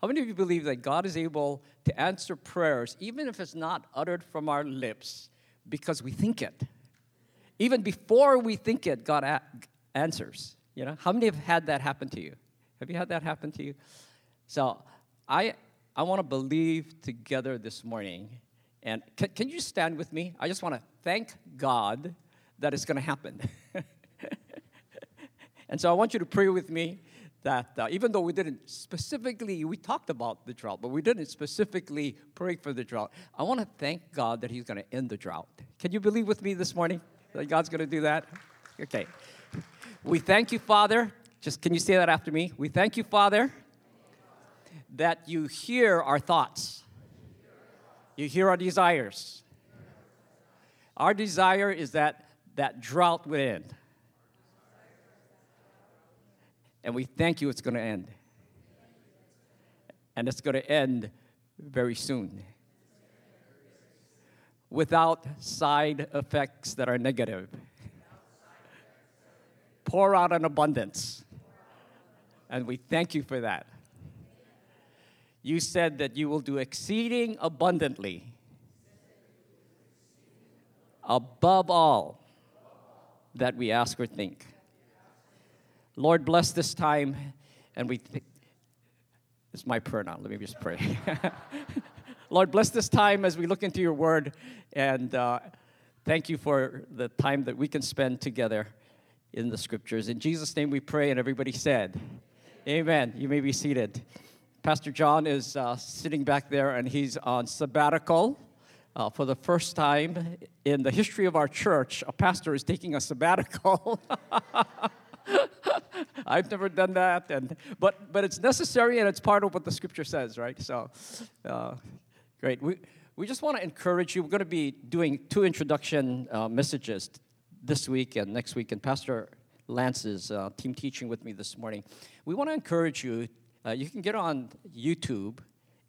How many of you believe that God is able to answer prayers, even if it's not uttered from our lips, because we think it? Even before we think it, God a- answers. You know, how many have had that happen to you? Have you had that happen to you? So I, I want to believe together this morning. And can, can you stand with me? I just want to thank God that it's going to happen. and so I want you to pray with me that uh, even though we didn't specifically, we talked about the drought, but we didn't specifically pray for the drought. I want to thank God that He's going to end the drought. Can you believe with me this morning that God's going to do that? Okay. We thank you, Father. Just can you say that after me? We thank you, Father, that you hear our thoughts, you hear our desires. Our desire is that that drought would end. And we thank you it's going to end. And it's going to end very soon. Without side effects that are negative. Pour out an abundance. And we thank you for that. You said that you will do exceeding abundantly, above all that we ask or think. Lord, bless this time, and we. It's my prayer now. Let me just pray. Lord, bless this time as we look into your word, and uh, thank you for the time that we can spend together in the scriptures. In Jesus' name we pray, and everybody said, Amen. You may be seated. Pastor John is uh, sitting back there, and he's on sabbatical. Uh, for the first time in the history of our church, a pastor is taking a sabbatical. I've never done that, and but but it's necessary and it's part of what the scripture says, right? So, uh, great. We we just want to encourage you. We're going to be doing two introduction uh, messages this week and next week, and Pastor Lance is uh, team teaching with me this morning. We want to encourage you. Uh, you can get on YouTube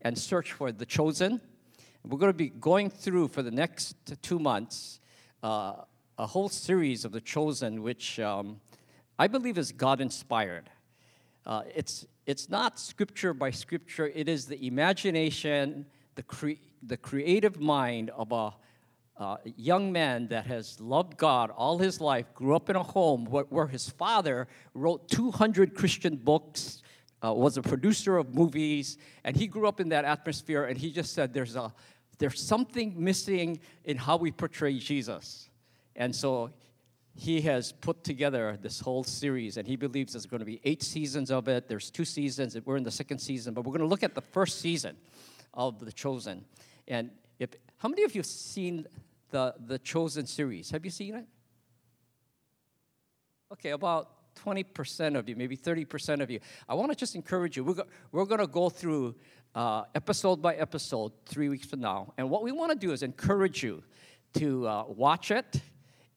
and search for the chosen we're going to be going through for the next two months uh, a whole series of The Chosen, which um, I believe is God inspired. Uh, it's, it's not scripture by scripture, it is the imagination, the, cre- the creative mind of a uh, young man that has loved God all his life, grew up in a home where, where his father wrote 200 Christian books, uh, was a producer of movies, and he grew up in that atmosphere. And he just said, "There's a there's something missing in how we portray Jesus," and so he has put together this whole series, and he believes there's going to be eight seasons of it. There's two seasons. We're in the second season, but we're going to look at the first season of The Chosen. And if how many of you have seen the the Chosen series? Have you seen it? Okay, about 20% of you, maybe 30% of you. I want to just encourage you. We're, go- we're going to go through uh, episode by episode three weeks from now. And what we want to do is encourage you to uh, watch it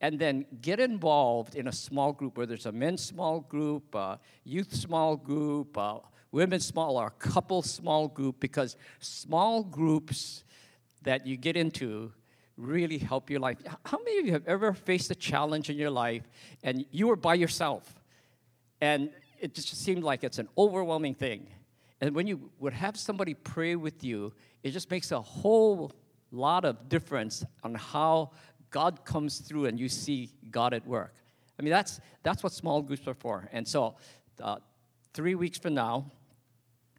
and then get involved in a small group, whether it's a men's small group, uh, youth small group, uh, women's small, or a couple small group, because small groups that you get into really help your life. How many of you have ever faced a challenge in your life and you were by yourself and it just seemed like it's an overwhelming thing? And when you would have somebody pray with you, it just makes a whole lot of difference on how God comes through and you see God at work. I mean, that's, that's what small groups are for. And so, uh, three weeks from now,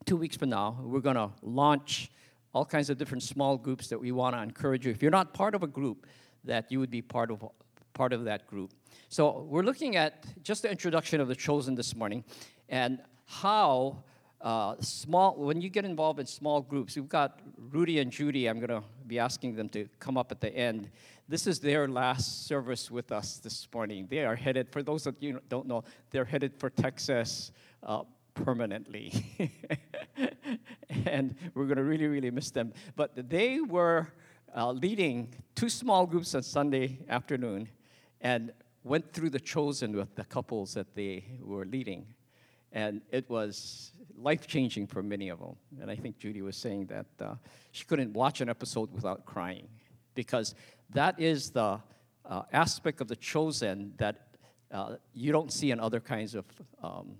two weeks from now, we're going to launch all kinds of different small groups that we want to encourage you. If you're not part of a group, that you would be part of part of that group. So we're looking at just the introduction of the chosen this morning, and how uh, small when you get involved in small groups. We've got Rudy and Judy. I'm going to be asking them to come up at the end. This is their last service with us this morning. They are headed. For those of you don't know, they're headed for Texas. Uh, permanently. and we're going to really, really miss them. But they were uh, leading two small groups on Sunday afternoon and went through the chosen with the couples that they were leading. And it was life changing for many of them. And I think Judy was saying that uh, she couldn't watch an episode without crying because that is the uh, aspect of the chosen that uh, you don't see in other kinds of um,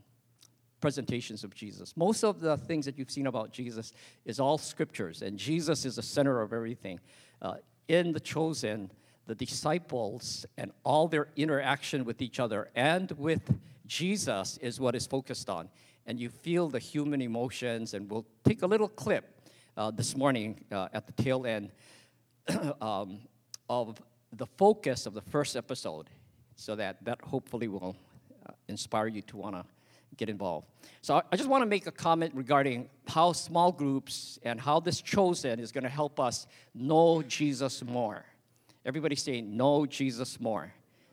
presentations of Jesus. Most of the things that you've seen about Jesus is all scriptures, and Jesus is the center of everything. Uh, in The Chosen, the disciples and all their interaction with each other and with Jesus is what is focused on. And you feel the human emotions, and we'll take a little clip uh, this morning uh, at the tail end um, of the focus of the first episode, so that that hopefully will uh, inspire you to want to get involved. So I just want to make a comment regarding how small groups and how this chosen is going to help us know Jesus more. Everybody saying, know Jesus more.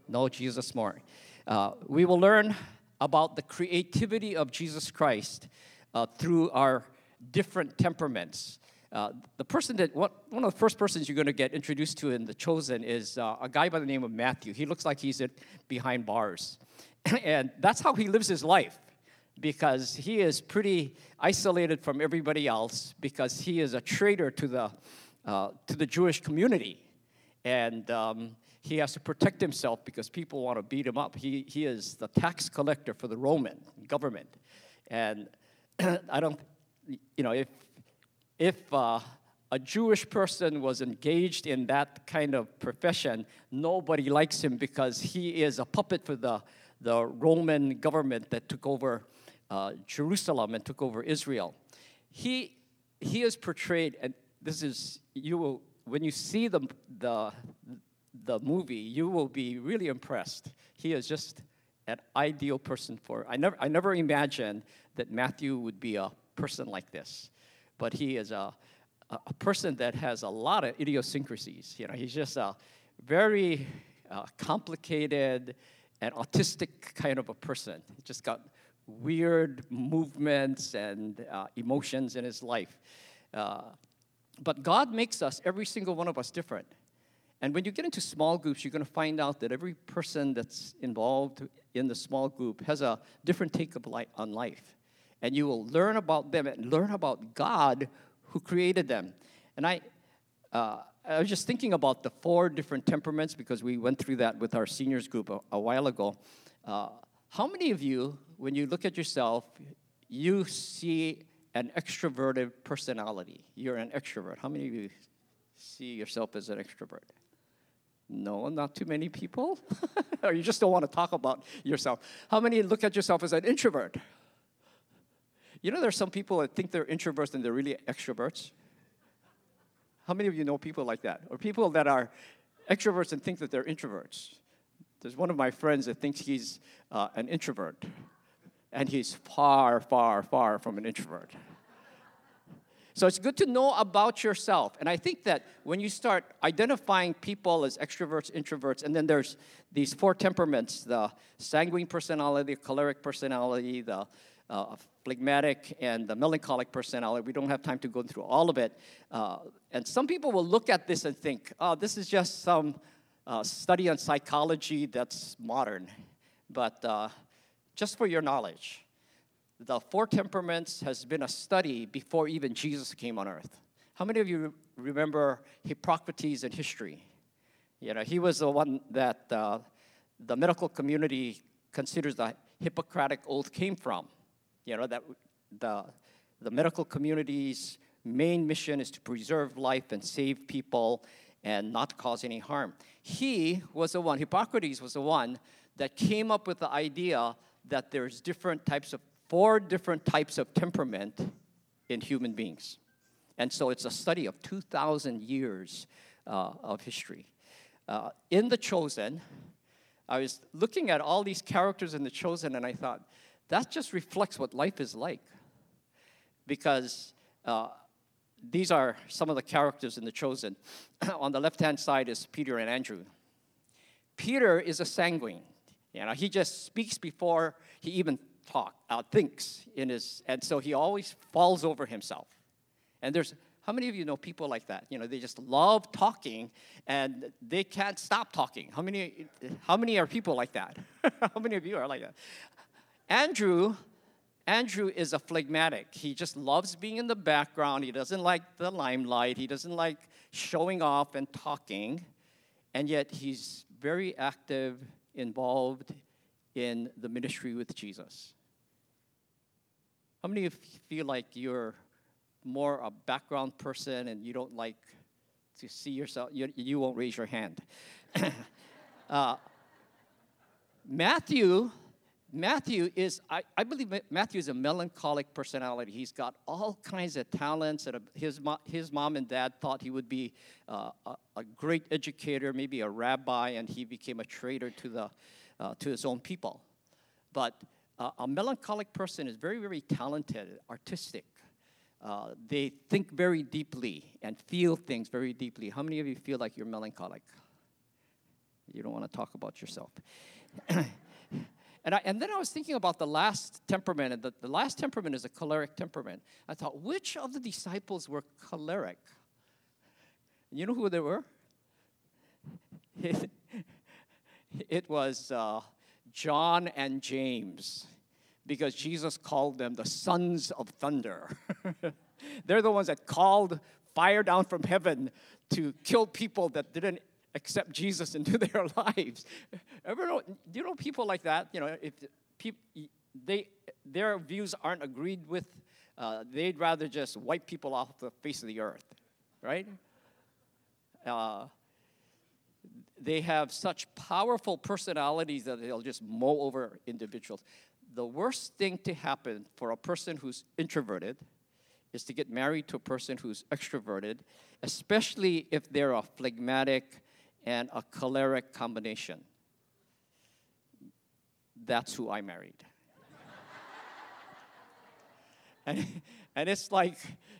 Know Jesus more. Uh, we will learn about the creativity of Jesus Christ uh, through our different temperaments. Uh, the person that one, of the first persons you're going to get introduced to in the chosen is uh, a guy by the name of Matthew. He looks like he's at, behind bars, and that's how he lives his life because he is pretty isolated from everybody else because he is a traitor to the, uh, to the Jewish community. And um, he has to protect himself because people want to beat him up. He, he is the tax collector for the Roman government. And I don't, you know, if, if uh, a Jewish person was engaged in that kind of profession, nobody likes him because he is a puppet for the, the Roman government that took over uh, Jerusalem and took over Israel. He, he is portrayed, and this is, you will, when you see the, the, the movie, you will be really impressed. He is just an ideal person for, I never, I never imagined that Matthew would be a person like this, but he is a, a person that has a lot of idiosyncrasies. You know, he's just a very uh, complicated and autistic kind of a person. He just got weird movements and uh, emotions in his life. Uh, but God makes us, every single one of us, different. And when you get into small groups, you're going to find out that every person that's involved in the small group has a different take on life. And you will learn about them and learn about God who created them. And I, uh, I was just thinking about the four different temperaments because we went through that with our seniors group a, a while ago. Uh, how many of you, when you look at yourself, you see an extroverted personality? You're an extrovert. How many of you see yourself as an extrovert? No, not too many people. or you just don't want to talk about yourself. How many look at yourself as an introvert? You know, there's some people that think they're introverts and they're really extroverts. How many of you know people like that? Or people that are extroverts and think that they're introverts? There's one of my friends that thinks he's uh, an introvert, and he's far, far, far from an introvert. So it's good to know about yourself. And I think that when you start identifying people as extroverts, introverts, and then there's these four temperaments the sanguine personality, the choleric personality, the uh, phlegmatic, and the melancholic personality. We don't have time to go through all of it. Uh, and some people will look at this and think, oh, this is just some uh, study on psychology that's modern. But uh, just for your knowledge, the four temperaments has been a study before even Jesus came on earth. How many of you remember Hippocrates in history? You know, he was the one that uh, the medical community considers the Hippocratic oath came from. You know, that the, the medical community's main mission is to preserve life and save people and not cause any harm. He was the one, Hippocrates was the one that came up with the idea that there's different types of, four different types of temperament in human beings. And so it's a study of 2,000 years uh, of history. Uh, in The Chosen, I was looking at all these characters in The Chosen and I thought, that just reflects what life is like. Because uh, these are some of the characters in The Chosen. On the left hand side is Peter and Andrew. Peter is a sanguine. You know, he just speaks before he even talk, uh, thinks in his, and so he always falls over himself. And there's how many of you know people like that? You know, they just love talking and they can't stop talking. How many how many are people like that? how many of you are like that? Andrew Andrew is a phlegmatic. He just loves being in the background. He doesn't like the limelight. He doesn't like showing off and talking. And yet he's very active, involved in the ministry with Jesus. How many of you feel like you're more a background person and you don't like to see yourself? You, you won't raise your hand. uh, Matthew, Matthew is, I, I believe Matthew is a melancholic personality. He's got all kinds of talents. And his, his mom and dad thought he would be uh, a, a, great educator, maybe a rabbi, and he became a traitor to, the, uh, to his own people. But uh, a melancholic person is very, very talented, artistic. Uh, they think very deeply and feel things very deeply. How many of you feel like you're melancholic? You don't want to talk about yourself. and, I, and then I was thinking about the last temperament, and the, the last temperament is a choleric temperament. I thought, which of the disciples were choleric? And you know who they were? it was uh, John and James because Jesus called them the sons of thunder. They're the ones that called fire down from heaven to kill people that didn't accept Jesus into their lives. Ever know, do you know people like that? You know, if they, their views aren't agreed with, uh, they'd rather just wipe people off the face of the earth, right? Uh, they have such powerful personalities that they'll just mow over individuals. The worst thing to happen for a person who's introverted is to get married to a person who's extroverted, especially if they're a phlegmatic and a choleric combination. That's who I married. and, and it's like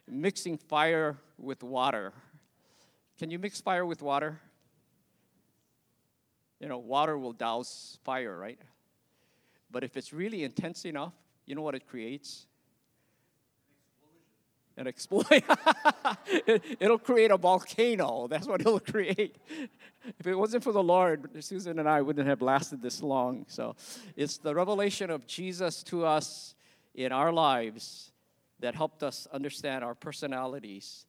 mixing fire with water. Can you mix fire with water? You know, water will douse fire, right? But if it's really intense enough, you know what it creates? An explosion. it'll create a volcano. That's what it'll create. If it wasn't for the Lord, Susan and I wouldn't have lasted this long. So it's the revelation of Jesus to us in our lives that helped us understand our personalities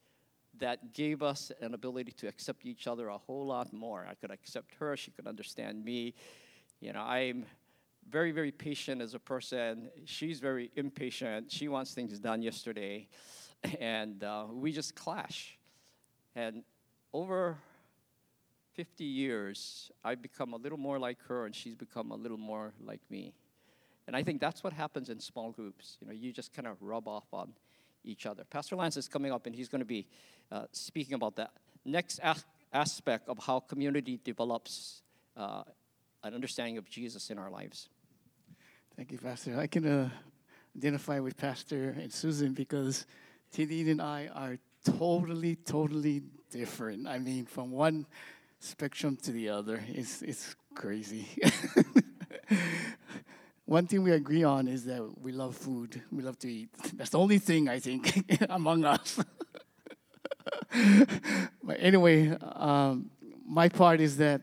that gave us an ability to accept each other a whole lot more. I could accept her, she could understand me. You know, I'm very, very patient as a person. She's very impatient. She wants things done yesterday. And uh, we just clash. And over 50 years, I've become a little more like her, and she's become a little more like me. And I think that's what happens in small groups. You know, you just kind of rub off on each other. Pastor Lance is coming up, and he's going to be uh, speaking about that next as- aspect of how community develops uh, an understanding of Jesus in our lives. Thank you, Pastor. I can uh, identify with Pastor and Susan because Tidine and I are totally, totally different. I mean, from one spectrum to the other, it's, it's crazy. one thing we agree on is that we love food. We love to eat. That's the only thing I think among us. but anyway, um, my part is that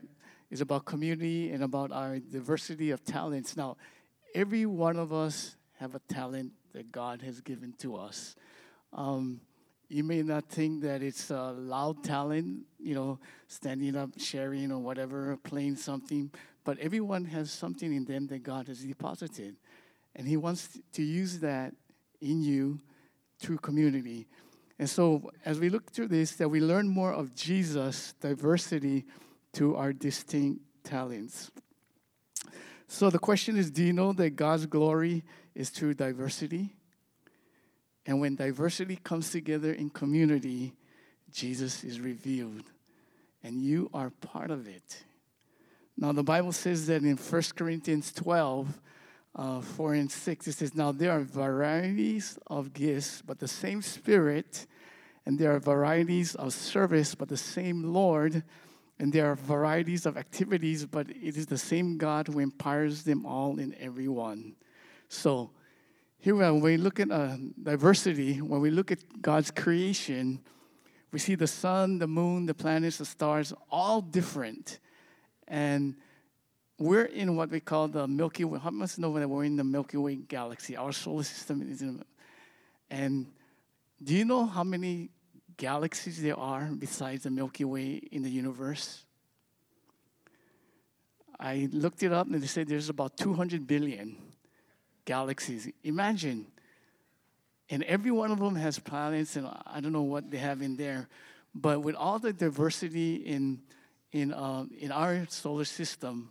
is about community and about our diversity of talents. Now, every one of us have a talent that God has given to us. Um, you may not think that it's a loud talent, you know, standing up, sharing, or whatever, playing something, but everyone has something in them that God has deposited. And He wants to use that in you through community. And so, as we look through this, that we learn more of Jesus' diversity to our distinct talents. So, the question is do you know that God's glory is through diversity? And when diversity comes together in community, Jesus is revealed. And you are part of it. Now, the Bible says that in 1 Corinthians 12, uh, 4 and 6, it says, Now there are varieties of gifts, but the same Spirit, and there are varieties of service, but the same Lord, and there are varieties of activities, but it is the same God who empowers them all in everyone. So, here when we look at uh, diversity, when we look at God's creation, we see the sun, the moon, the planets, the stars, all different. And we're in what we call the Milky Way. How much know that we're in the Milky Way galaxy? Our solar system is in. And do you know how many galaxies there are besides the Milky Way in the universe? I looked it up and they said there's about 200 billion galaxies. Imagine And every one of them has planets, and I don't know what they have in there. But with all the diversity in, in, uh, in our solar system,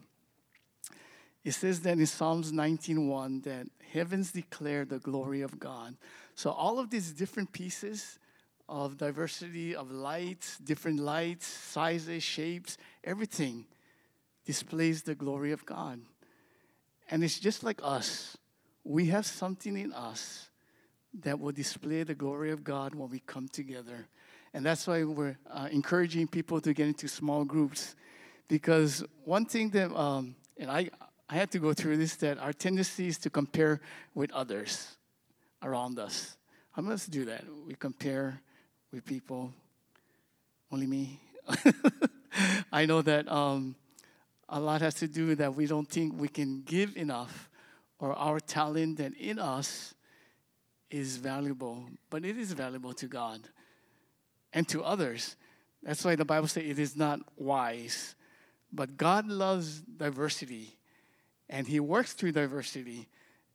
it says that in Psalms 19.1 that heavens declare the glory of God. So all of these different pieces of diversity of lights, different lights, sizes, shapes, everything displays the glory of God. And it's just like us. We have something in us that will display the glory of God when we come together. And that's why we're uh, encouraging people to get into small groups. Because one thing that, um, and I, I had to go through this, that our tendency is to compare with others around us. How many of us do that? We compare with people. Only me. I know that um, a lot has to do that we don't think we can give enough, or our talent that in us is valuable, but it is valuable to God and to others. That's why the Bible says it is not wise. But God loves diversity and He works through diversity.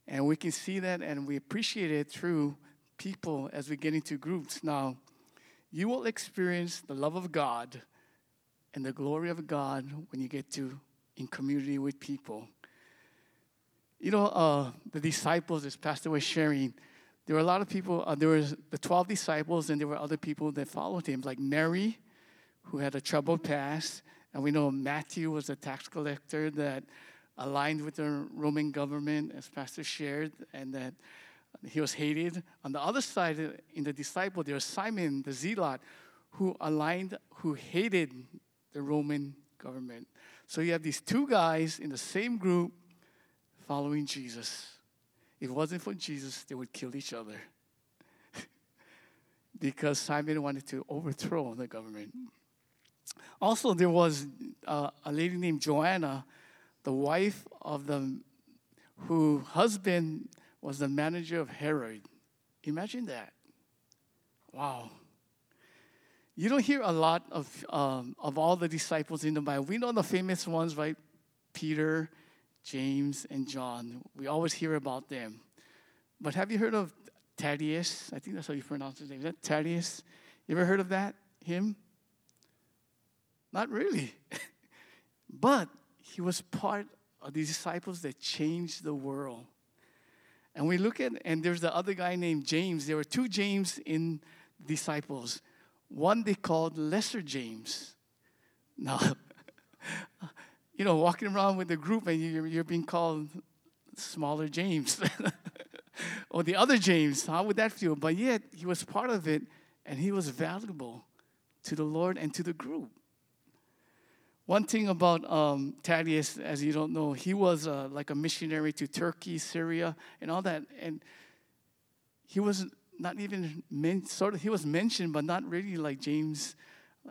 And we can see that and we appreciate it through people as we get into groups. Now, you will experience the love of God and the glory of God when you get to in community with people. You know, uh, the disciples, as Pastor was sharing, there were a lot of people, uh, there was the 12 disciples, and there were other people that followed him, like Mary, who had a troubled past. And we know Matthew was a tax collector that aligned with the Roman government, as Pastor shared, and that he was hated. On the other side, in the disciple, there was Simon the zealot, who aligned, who hated the Roman government. So you have these two guys in the same group following Jesus. If it wasn't for Jesus, they would kill each other. because Simon wanted to overthrow the government. Also, there was uh, a lady named Joanna, the wife of the who husband was the manager of Herod. Imagine that. Wow. You don't hear a lot of, um, of all the disciples in the Bible. We know the famous ones, right? Peter, James, and John. We always hear about them. But have you heard of Thaddeus? I think that's how you pronounce his name. Is that Thaddeus? You ever heard of that? Him? Not really. but he was part of the disciples that changed the world. And we look at, and there's the other guy named James. There were two James in disciples. One they called Lesser James. Now, you know, walking around with a group and you're, you're being called smaller James. or the other James, how would that feel? But yet, he was part of it and he was valuable to the Lord and to the group. One thing about um, Thaddeus, as you don't know, he was uh, like a missionary to Turkey, Syria, and all that. And he was not even men- sort of he was mentioned, but not really like James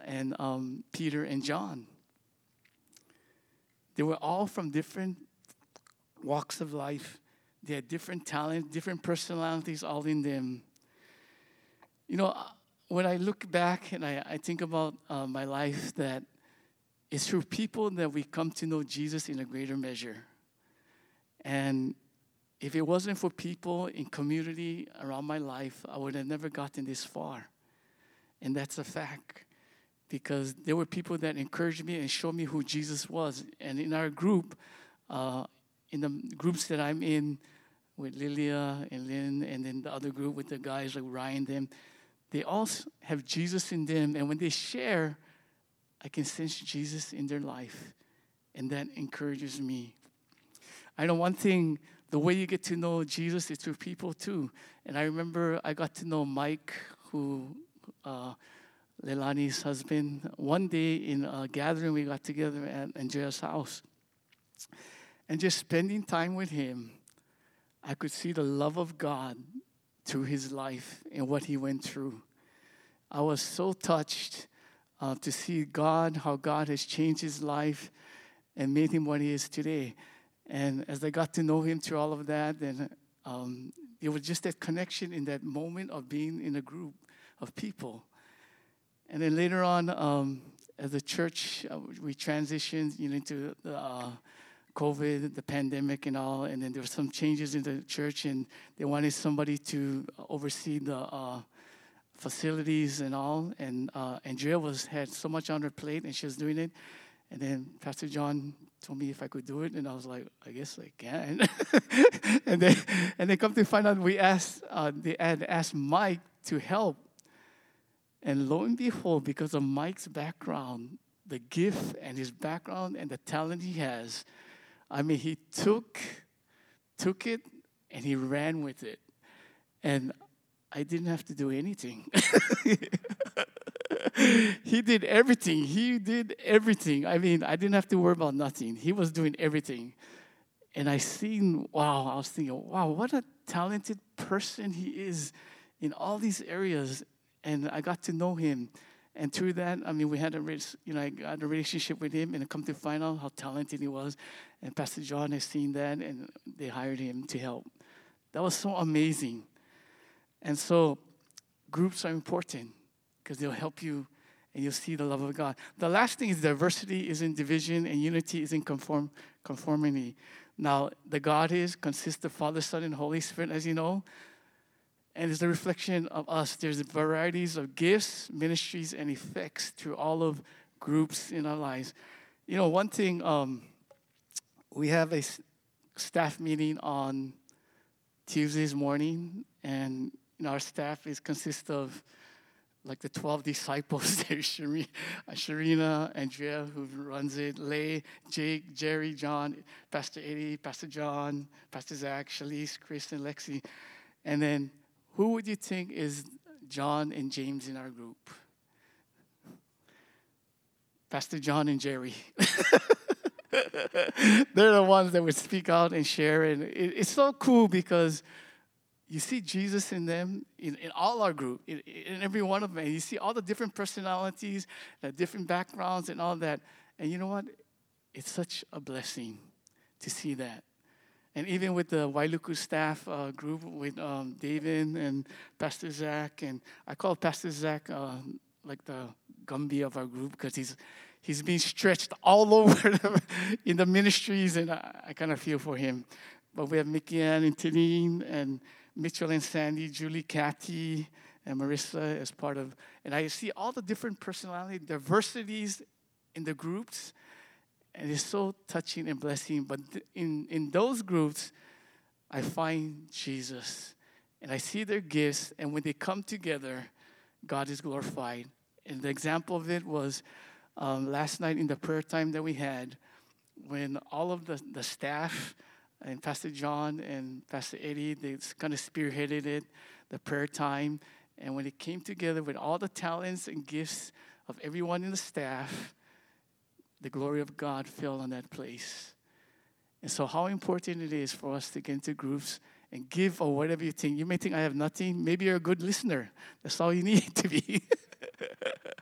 and um, Peter and John. They were all from different walks of life. They had different talents, different personalities, all in them. You know, when I look back and I, I think about uh, my life, that it's through people that we come to know Jesus in a greater measure. And if it wasn't for people in community around my life, I would have never gotten this far. And that's a fact. Because there were people that encouraged me and showed me who Jesus was. And in our group, uh, in the groups that I'm in with Lilia and Lynn, and then the other group with the guys like Ryan, them, they all have Jesus in them. And when they share, I can sense Jesus in their life, and that encourages me. I know one thing the way you get to know Jesus is through people too. And I remember I got to know Mike, who, uh, Leilani's husband, one day in a gathering we got together at Andrea's house. And just spending time with him, I could see the love of God through his life and what he went through. I was so touched uh, to see God, how God has changed his life and made him what he is today. And as I got to know him through all of that, then um, it was just that connection in that moment of being in a group of people. And then later on, um, as a church, uh, we transitioned you know, into the, uh, COVID, the pandemic, and all. And then there were some changes in the church, and they wanted somebody to oversee the uh, facilities and all. And uh, Andrea was had so much on her plate, and she was doing it. And then Pastor John told me if I could do it, and I was like, I guess I can. and then, and then come to find out, we asked, uh, they had asked Mike to help. And lo and behold, because of Mike's background, the gift and his background and the talent he has, I mean, he took took it and he ran with it. And I didn't have to do anything. he did everything. He did everything. I mean, I didn't have to worry about nothing. He was doing everything. And I seen, wow, I was thinking, wow, what a talented person he is in all these areas. And I got to know him. And through that, I mean, we had a, you know, I got a relationship with him, and come to find out how talented he was. And Pastor John has seen that, and they hired him to help. That was so amazing. And so, groups are important because they'll help you and you'll see the love of God. The last thing is diversity is in division and unity is in conform, conformity. Now, the God is consists of Father, Son, and Holy Spirit, as you know, and it's a reflection of us. There's varieties of gifts, ministries, and effects through all of groups in our lives. You know, one thing, um, we have a staff meeting on Tuesdays morning, and you know, our staff is consists of like the 12 disciples. There's Sharina, Sharina, Andrea, who runs it, Lay, Jake, Jerry, John, Pastor Eddie, Pastor John, Pastor Zach, Shalise, Chris, and Lexi. And then who would you think is John and James in our group? Pastor John and Jerry. They're the ones that would speak out and share. And it, it's so cool because you see Jesus in them, in, in all our group, in, in every one of them. And you see all the different personalities, the different backgrounds, and all that. And you know what? It's such a blessing to see that. And even with the Wailuku staff uh, group, with um, David and Pastor Zach, and I call Pastor Zach uh, like the Gumby of our group because he's he's being stretched all over in the ministries, and I, I kind of feel for him. But we have Mickey Ann and Tinine and Mitchell and Sandy, Julie, Kathy, and Marissa as part of, and I see all the different personality diversities in the groups, and it's so touching and blessing. But in, in those groups, I find Jesus, and I see their gifts, and when they come together, God is glorified. And the example of it was um, last night in the prayer time that we had, when all of the, the staff, and Pastor John and Pastor Eddie, they kind of spearheaded it, the prayer time. And when it came together with all the talents and gifts of everyone in the staff, the glory of God fell on that place. And so, how important it is for us to get into groups and give or whatever you think. You may think I have nothing. Maybe you're a good listener. That's all you need to be.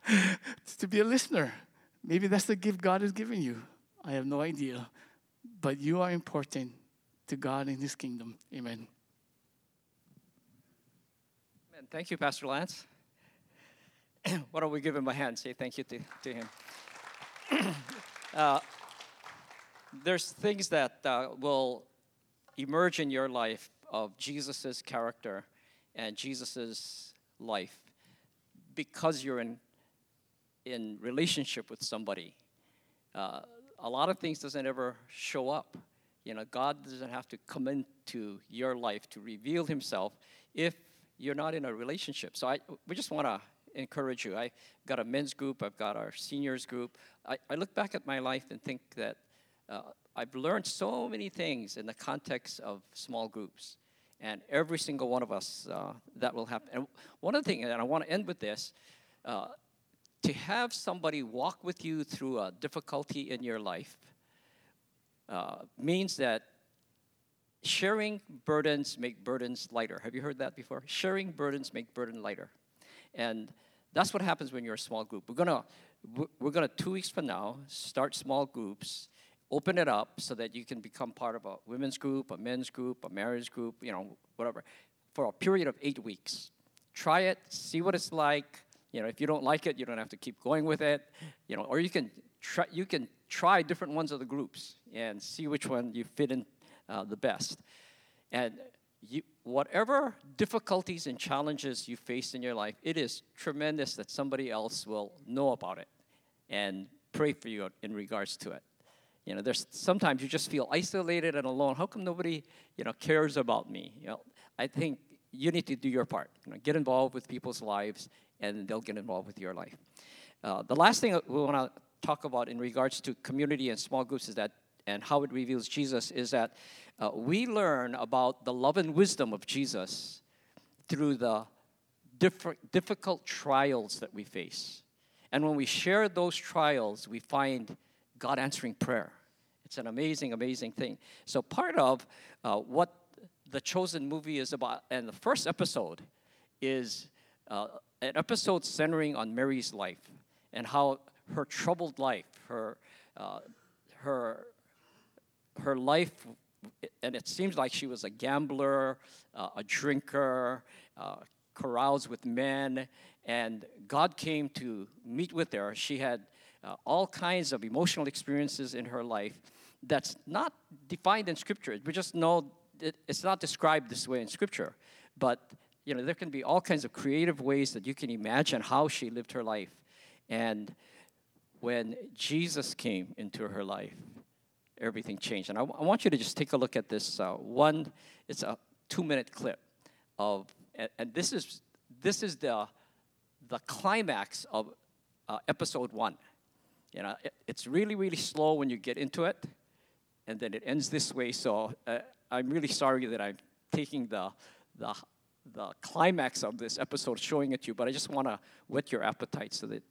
to be a listener. Maybe that's the gift God has given you. I have no idea. But you are important to God in His kingdom. Amen. Amen. Thank you, Pastor Lance. Why don't we give him a hand? Say thank you to, to him. uh, there's things that uh, will emerge in your life of Jesus' character and Jesus' life because you're in, in relationship with somebody. Uh, a lot of things doesn't ever show up you know, God doesn't have to come into your life to reveal Himself if you're not in a relationship. So I, we just want to encourage you. I've got a men's group. I've got our seniors group. I, I look back at my life and think that uh, I've learned so many things in the context of small groups, and every single one of us uh, that will happen. And one of the things, and I want to end with this. Uh, to have somebody walk with you through a difficulty in your life uh, means that sharing burdens make burdens lighter. Have you heard that before? Sharing burdens make burden lighter. And that's what happens when you're a small group. We're gonna we're gonna two weeks from now start small groups, open it up so that you can become part of a women's group, a men's group, a marriage group, you know, whatever, for a period of eight weeks. Try it, see what it's like. You know, if you don't like it, you don't have to keep going with it. You know, or you can try you can try different ones of the groups and see which one you fit in uh, the best. And you, whatever difficulties and challenges you face in your life, it is tremendous that somebody else will know about it and pray for you in regards to it. You know, there's sometimes you just feel isolated and alone. How come nobody, you know, cares about me? You know, I think you need to do your part. You know, get involved with people's lives, and they'll get involved with your life. Uh, the last thing we want to talk about in regards to community and small groups is that, and how it reveals Jesus, is that uh, we learn about the love and wisdom of Jesus through the different, difficult trials that we face. And when we share those trials, we find God answering prayer. It's an amazing, amazing thing. So, part of uh, what the Chosen movie is about, and the first episode is uh, an episode centering on Mary's life and how her troubled life, her, uh, her, her life, and it seems like she was a gambler, uh, a drinker, uh, caroused with men, and God came to meet with her. She had uh, all kinds of emotional experiences in her life that's not defined in Scripture. We just know it, it's not described this way in Scripture, but you know there can be all kinds of creative ways that you can imagine how she lived her life, and when Jesus came into her life, everything changed. And I, I want you to just take a look at this uh, one. It's a two-minute clip of, and, and, this is this is the the climax of uh, episode one. You know, it, it's really really slow when you get into it, and then it ends this way. So uh, I'm really sorry that I'm taking the the the climax of this episode showing it to you, but I just want to whet your appetite so that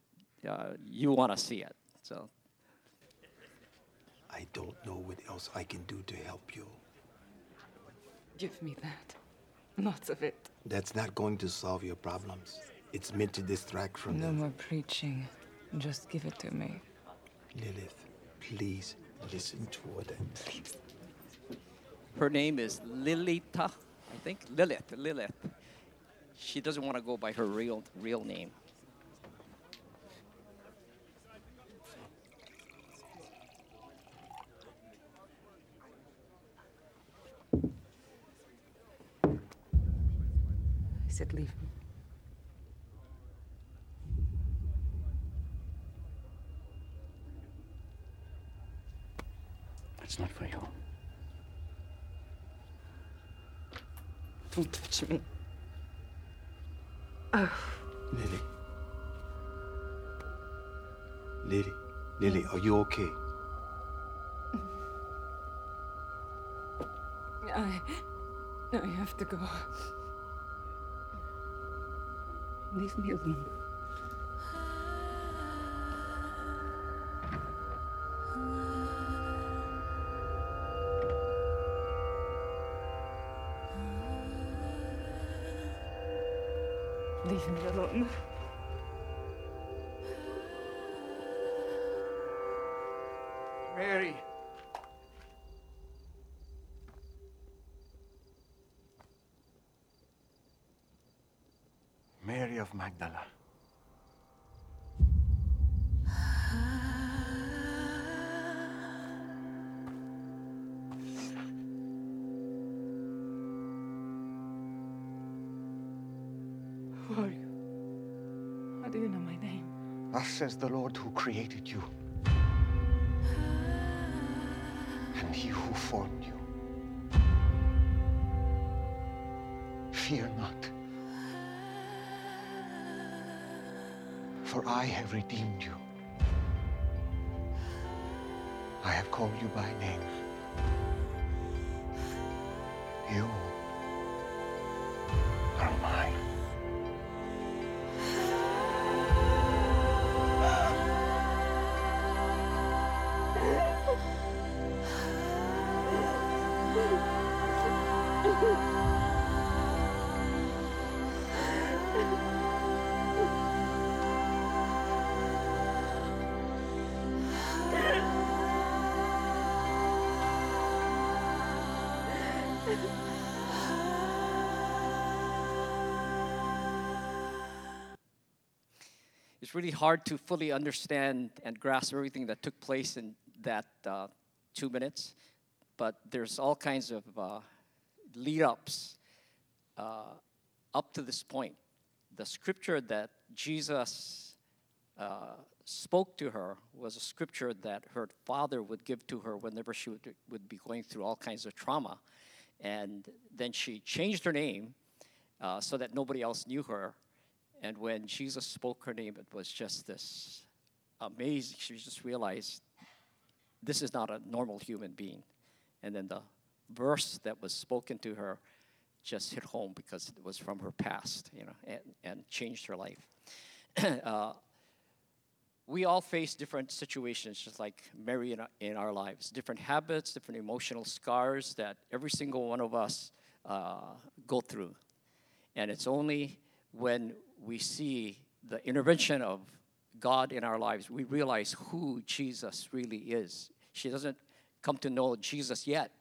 uh, you want to see it. So. I don't know what else I can do to help you. Give me that. Lots of it. That's not going to solve your problems. It's meant to distract from no them. No more preaching. Just give it to me. Lilith, please listen to what I'm saying. Her name is Lilita, I think. Lilith, Lilith. She doesn't want to go by her real real name. Said leave me. It's not for you. Don't touch me. Oh. Lily. Lily. Lily, are you okay? I. I have to go. Leave me alone. Leave me alone. Of Magdala. Who are you? How do you know my name? Thus says the Lord who created you. And he who formed you. Fear not. For I have redeemed you. I have called you by name. You It's really hard to fully understand and grasp everything that took place in that uh, two minutes, but there's all kinds of uh, lead ups uh, up to this point. The scripture that Jesus uh, spoke to her was a scripture that her father would give to her whenever she would, would be going through all kinds of trauma. And then she changed her name uh, so that nobody else knew her. And when Jesus spoke her name, it was just this amazing. She just realized this is not a normal human being. And then the verse that was spoken to her just hit home because it was from her past, you know, and, and changed her life. uh, we all face different situations, just like Mary in our, in our, lives, different habits, different emotional scars that every single one of us uh, go through. And it's only when we see the intervention of God in our lives, we realize who Jesus really is. She doesn't come to know Jesus yet,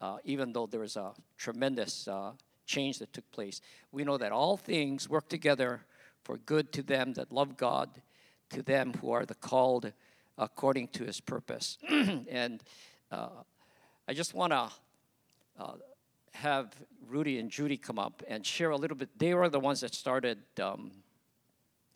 uh, even though there was a tremendous uh, change that took place. We know that all things work together for good to them that love God, to them who are the called according to his purpose. and uh, I just want to uh, have Rudy and Judy come up and share a little bit. They were the ones that started um,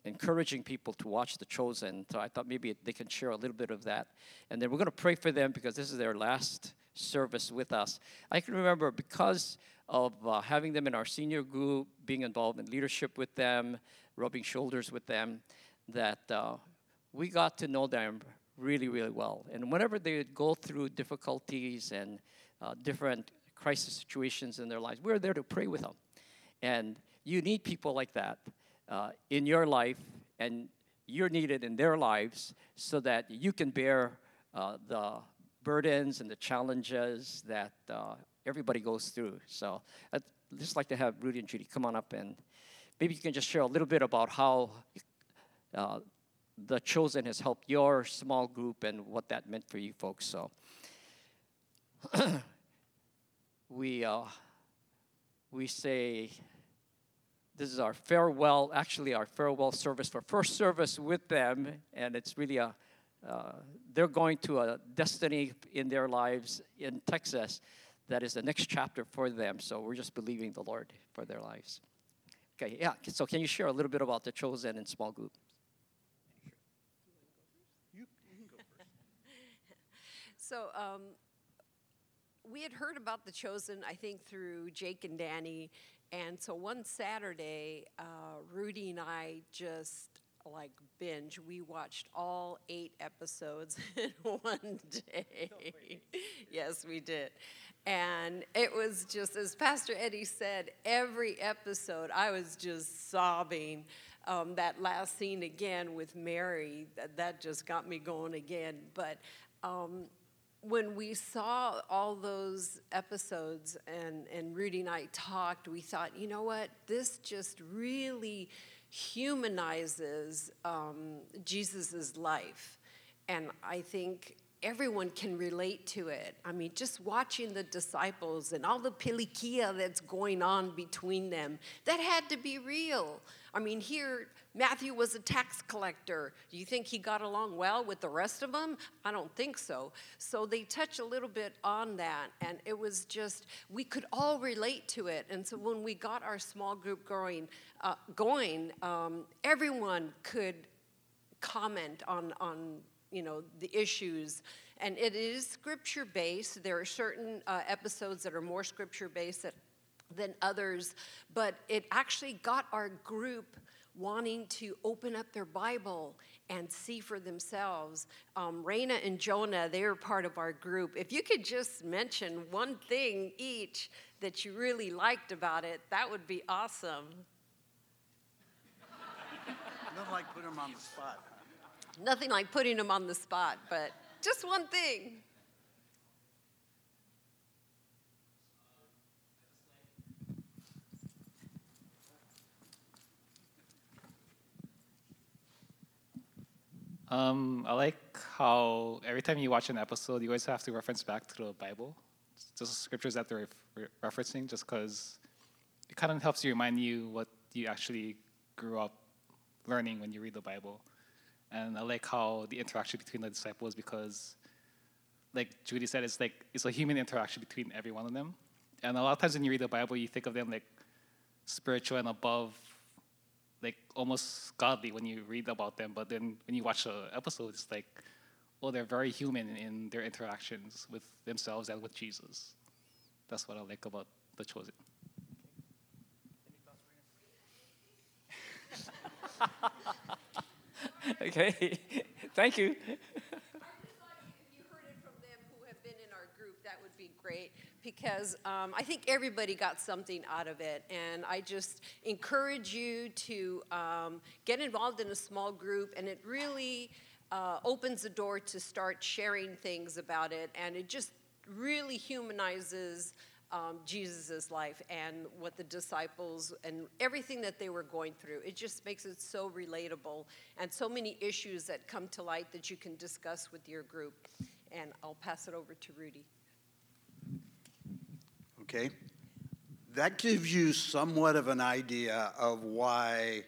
encouraging people to watch The Chosen. So I thought maybe they can share a little bit of that. And then we're going to pray for them because this is their last service with us. I can remember because of uh, having them in our senior group, being involved in leadership with them, rubbing shoulders with them, that uh, we got to know them really, really well. And whenever they would go through difficulties and uh, different crisis situations in their lives, we're there to pray with them. And you need people like that uh, in your life, and you're needed in their lives so that you can bear uh, the burdens and the challenges that uh, everybody goes through. So I'd just like to have Rudy and Judy come on up and maybe you can just share a little bit about how uh, the chosen has helped your small group and what that meant for you folks. So we uh, we say this is our farewell, actually our farewell service for first service with them, and it's really a uh, they're going to a destiny in their lives in Texas that is the next chapter for them. So we're just believing the Lord for their lives. Okay, yeah. So can you share a little bit about the chosen and small group? So um, we had heard about the chosen, I think, through Jake and Danny. And so one Saturday, uh, Rudy and I just like binge. We watched all eight episodes in one day. yes, we did. And it was just, as Pastor Eddie said, every episode I was just sobbing. Um, that last scene again with Mary, that, that just got me going again. But um, when we saw all those episodes and, and Rudy and I talked, we thought, you know what? This just really humanizes um, Jesus' life. And I think everyone can relate to it. I mean, just watching the disciples and all the pilikia that's going on between them, that had to be real. I mean, here, Matthew was a tax collector. Do you think he got along well with the rest of them? I don't think so. So they touch a little bit on that, and it was just, we could all relate to it. And so when we got our small group growing, uh, going, um, everyone could comment on, on you know, the issues. And it is scripture based. There are certain uh, episodes that are more scripture based than others, but it actually got our group wanting to open up their Bible and see for themselves. Um, Raina and Jonah, they are part of our group. If you could just mention one thing each that you really liked about it, that would be awesome. Nothing like putting them on the spot. Nothing like putting them on the spot, but just one thing. Um, I like how every time you watch an episode, you always have to reference back to the Bible, just scriptures that they're re- referencing, just because it kind of helps you remind you what you actually grew up learning when you read the Bible. And I like how the interaction between the disciples, because like Judy said, it's like it's a human interaction between every one of them. And a lot of times when you read the Bible, you think of them like spiritual and above, like almost godly when you read about them. But then when you watch the episode, it's like, oh, they're very human in their interactions with themselves and with Jesus. That's what I like about The Chosen. okay, thank you. If you heard it from them who have been in our group, that would be great because um, I think everybody got something out of it. And I just encourage you to um, get involved in a small group, and it really uh, opens the door to start sharing things about it. And it just really humanizes um, Jesus' life and what the disciples and everything that they were going through. It just makes it so relatable and so many issues that come to light that you can discuss with your group. And I'll pass it over to Rudy. Okay. That gives you somewhat of an idea of why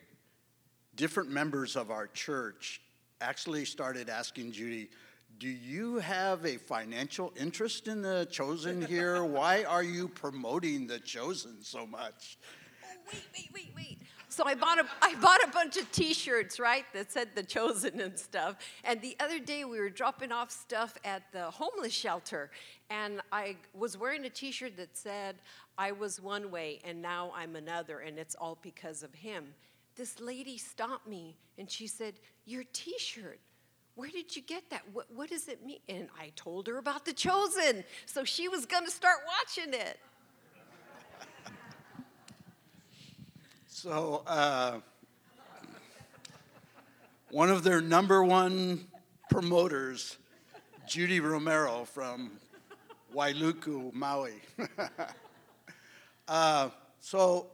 different members of our church actually started asking Judy, do you have a financial interest in the chosen here? Why are you promoting the chosen so much? Oh, wait, wait, wait, wait. So I bought a I bought a bunch of T-shirts, right, that said the chosen and stuff. And the other day we were dropping off stuff at the homeless shelter, and I was wearing a T-shirt that said I was one way and now I'm another, and it's all because of him. This lady stopped me and she said, "Your T-shirt." Where did you get that? What, what does it mean? And I told her about the chosen. So she was going to start watching it. So, uh, one of their number one promoters, Judy Romero from Wailuku, Maui. uh, so,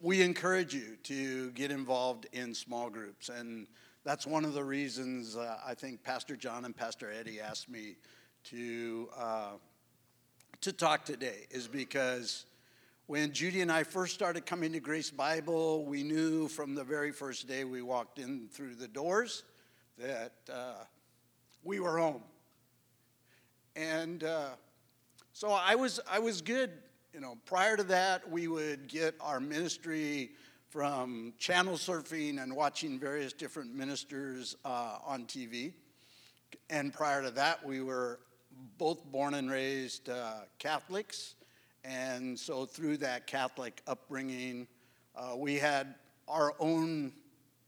we encourage you to get involved in small groups. And that's one of the reasons uh, I think Pastor John and Pastor Eddie asked me to, uh, to talk today, is because when Judy and I first started coming to Grace Bible, we knew from the very first day we walked in through the doors that uh, we were home. And uh, so I was, I was good. You know, prior to that, we would get our ministry from channel surfing and watching various different ministers uh, on TV. And prior to that, we were both born and raised uh, Catholics. And so, through that Catholic upbringing, uh, we had our own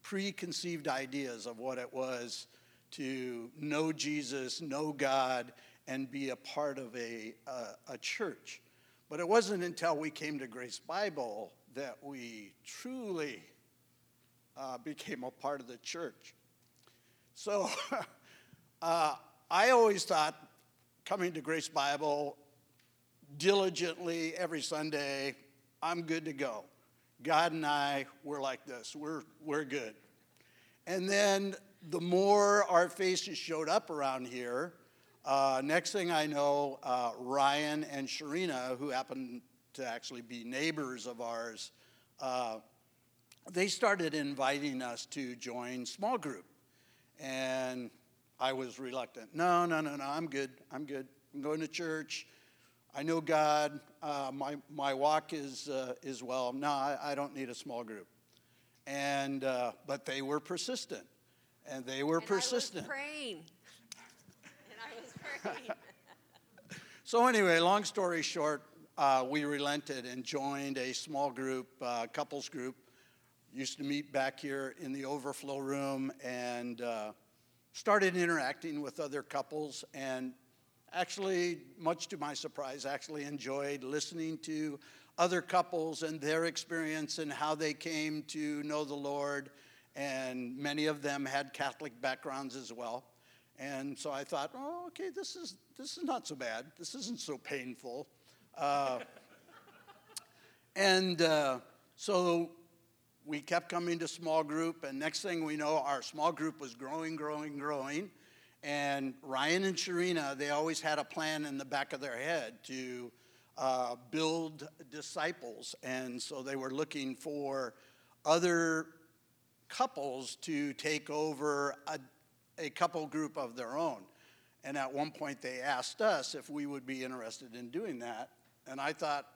preconceived ideas of what it was to know Jesus, know God, and be a part of a, a, a church. But it wasn't until we came to Grace Bible that we truly uh, became a part of the church. So uh, I always thought coming to Grace Bible diligently every Sunday, I'm good to go. God and I, we're like this. We're, we're good. And then the more our faces showed up around here, uh, next thing I know, uh, Ryan and Sharina, who happen to actually be neighbors of ours, uh, they started inviting us to join small group. And I was reluctant. No, no, no, no, I'm good. I'm good. I'm going to church. I know God. Uh, my, my walk is, uh, is well. No, I, I, don't need a small group. And, uh, but they were persistent. And they were and persistent. I was praying. and I was praying. so, anyway, long story short, uh, we relented and joined a small group, uh, couples group. Used to meet back here in the overflow room and uh, started interacting with other couples and actually, much to my surprise, actually enjoyed listening to other couples and their experience and how they came to know the Lord. And many of them had Catholic backgrounds as well. And so I thought, oh, okay, this is, this is not so bad. This isn't so painful. Uh, and uh, so we kept coming to small group, and next thing we know, our small group was growing, growing, growing. And Ryan and Sharina, they always had a plan in the back of their head to uh, build disciples. And so they were looking for other couples to take over a, a couple group of their own. And at one point, they asked us if we would be interested in doing that. And I thought,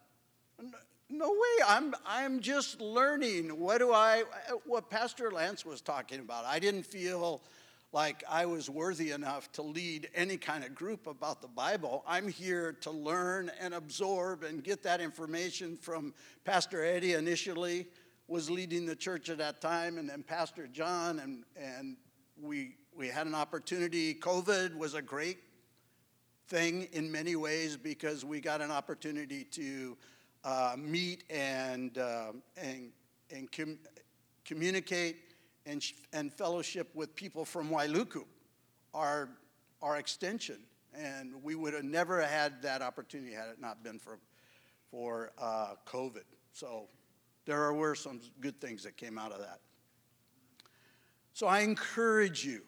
no way, I'm, I'm just learning. What do I, what Pastor Lance was talking about. I didn't feel like I was worthy enough to lead any kind of group about the Bible. I'm here to learn and absorb and get that information from Pastor Eddie initially was leading the church at that time and then Pastor John and and we we had an opportunity. COVID was a great thing in many ways because we got an opportunity to uh, meet and uh, and and com- communicate and, and fellowship with people from Wailuku, our, our extension. And we would have never had that opportunity had it not been for, for uh, COVID. So there were some good things that came out of that. So I encourage you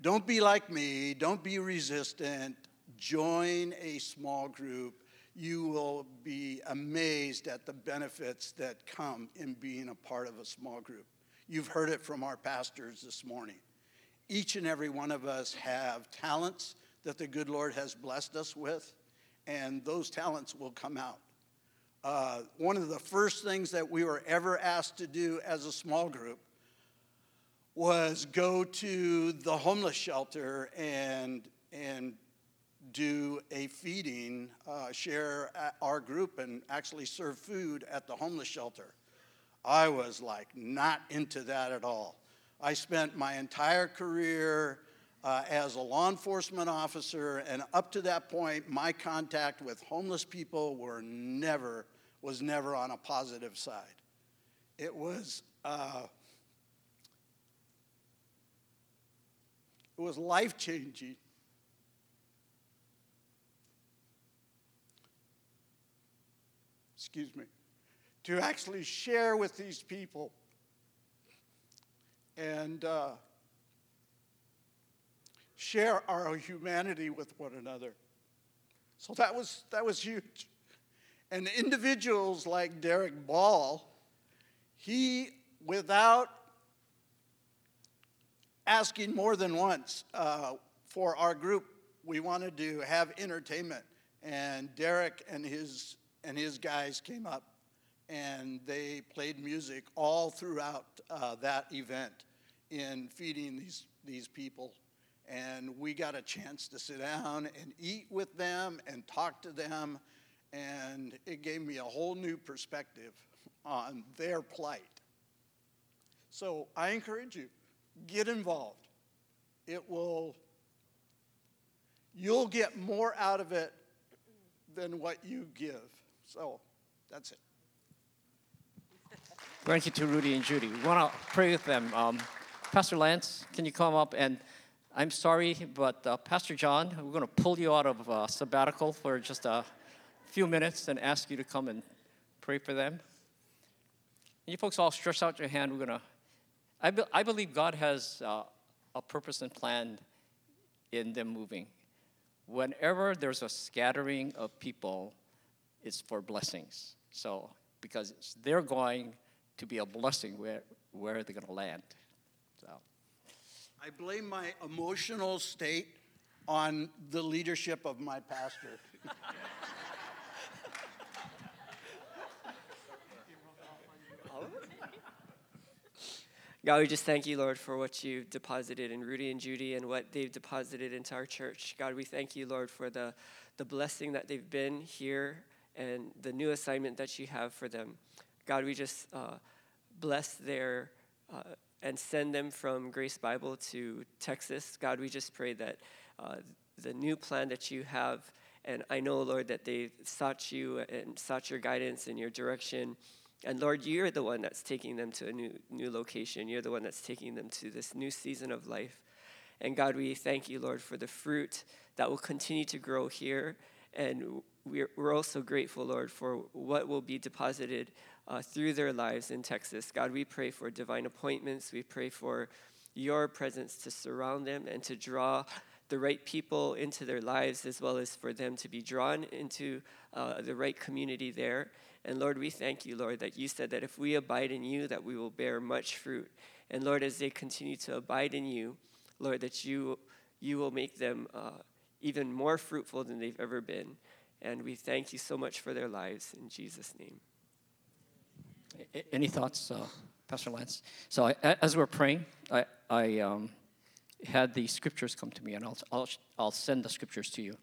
don't be like me, don't be resistant. Join a small group. You will be amazed at the benefits that come in being a part of a small group. You've heard it from our pastors this morning. Each and every one of us have talents that the good Lord has blessed us with, and those talents will come out. Uh, one of the first things that we were ever asked to do as a small group was go to the homeless shelter and and do a feeding, uh, share our group, and actually serve food at the homeless shelter. I was like not into that at all. I spent my entire career uh, as a law enforcement officer, and up to that point, my contact with homeless people were never was never on a positive side. It was uh, it was life changing. Excuse me to actually share with these people and uh, share our humanity with one another. So that was, that was huge. And individuals like Derek Ball, he, without asking more than once uh, for our group, we wanted to have entertainment. And Derek and his, and his guys came up and they played music all throughout uh, that event in feeding these, these people. And we got a chance to sit down and eat with them and talk to them, and it gave me a whole new perspective on their plight. So I encourage you, get involved. It will, you'll get more out of it than what you give. So that's it. Thank you to Rudy and Judy. We want to pray with them. Um, Pastor Lance, can you come up? And I'm sorry, but uh, Pastor John, we're going to pull you out of uh, sabbatical for just a few minutes and ask you to come and pray for them. And you folks all stretch out your hand. We're going to, I, be, I believe God has uh, a purpose and plan in them moving. Whenever there's a scattering of people, it's for blessings. So, because they're going, to be a blessing where, where they're going to land. So. I blame my emotional state on the leadership of my pastor. God, we just thank you, Lord, for what you've deposited in Rudy and Judy and what they've deposited into our church. God, we thank you, Lord, for the, the blessing that they've been here and the new assignment that you have for them. God, we just uh, bless their uh, and send them from Grace Bible to Texas. God, we just pray that uh, the new plan that you have, and I know, Lord, that they sought you and sought your guidance and your direction. And Lord, you're the one that's taking them to a new, new location. You're the one that's taking them to this new season of life. And God, we thank you, Lord, for the fruit that will continue to grow here. And we're, we're also grateful, Lord, for what will be deposited uh, through their lives in Texas. God, we pray for divine appointments. We pray for your presence to surround them and to draw the right people into their lives, as well as for them to be drawn into uh, the right community there. And Lord, we thank you, Lord, that you said that if we abide in you, that we will bear much fruit. And Lord, as they continue to abide in you, Lord, that you you will make them uh, even more fruitful than they've ever been. And we thank you so much for their lives in Jesus' name. Any thoughts, uh, Pastor Lance? So I, as we're praying, I, I um, had the scriptures come to me, and I'll, I'll, I'll send the scriptures to you.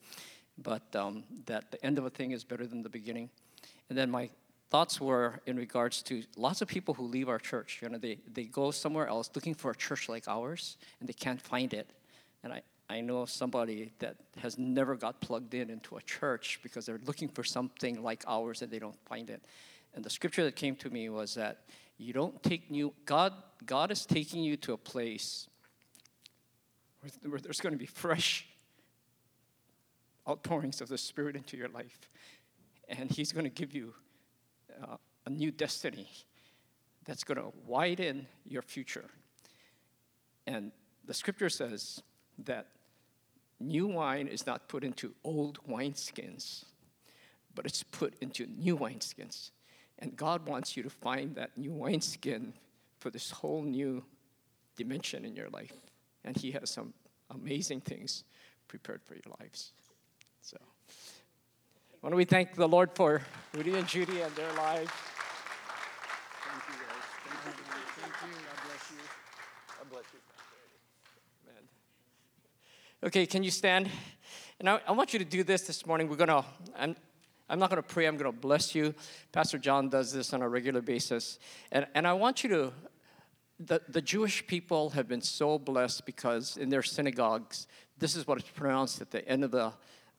But um, that the end of a thing is better than the beginning. And then my thoughts were in regards to lots of people who leave our church. You know, they, they go somewhere else looking for a church like ours, and they can't find it. And I, I know somebody that has never got plugged in into a church because they're looking for something like ours and they don't find it. And the scripture that came to me was that you don't take new God God is taking you to a place where, there's going to be fresh outpourings of the Spirit into your life, and He's going to give you uh, a new destiny that's going to widen your future. And the scripture says that new wine is not put into old wineskins, but it's put into new wineskins. And God wants you to find that new wineskin for this whole new dimension in your life. And He has some amazing things prepared for your lives. So, why don't we thank the Lord for Rudy and Judy and their lives? Thank you, guys. Thank you. Thank you. God bless you. God bless you. Okay, can you stand? And I, I want you to do this this morning. We're gonna, I'm, I'm not gonna pray, I'm gonna bless you. Pastor John does this on a regular basis. And, and I want you to, the, the Jewish people have been so blessed because in their synagogues, this is what is pronounced at the end of the,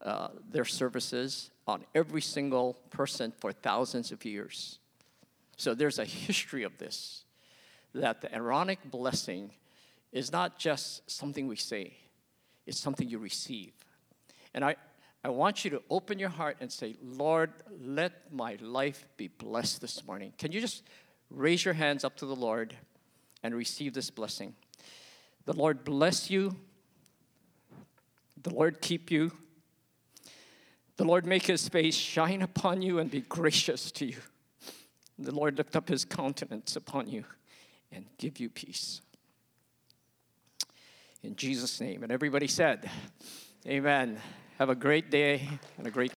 uh, their services on every single person for thousands of years. So there's a history of this that the Aaronic blessing is not just something we say, it's something you receive. And I, I want you to open your heart and say, Lord, let my life be blessed this morning. Can you just raise your hands up to the Lord and receive this blessing? The Lord bless you. The Lord keep you. The Lord make his face shine upon you and be gracious to you. The Lord lift up his countenance upon you and give you peace. In Jesus' name. And everybody said, Amen. Have a great day and a great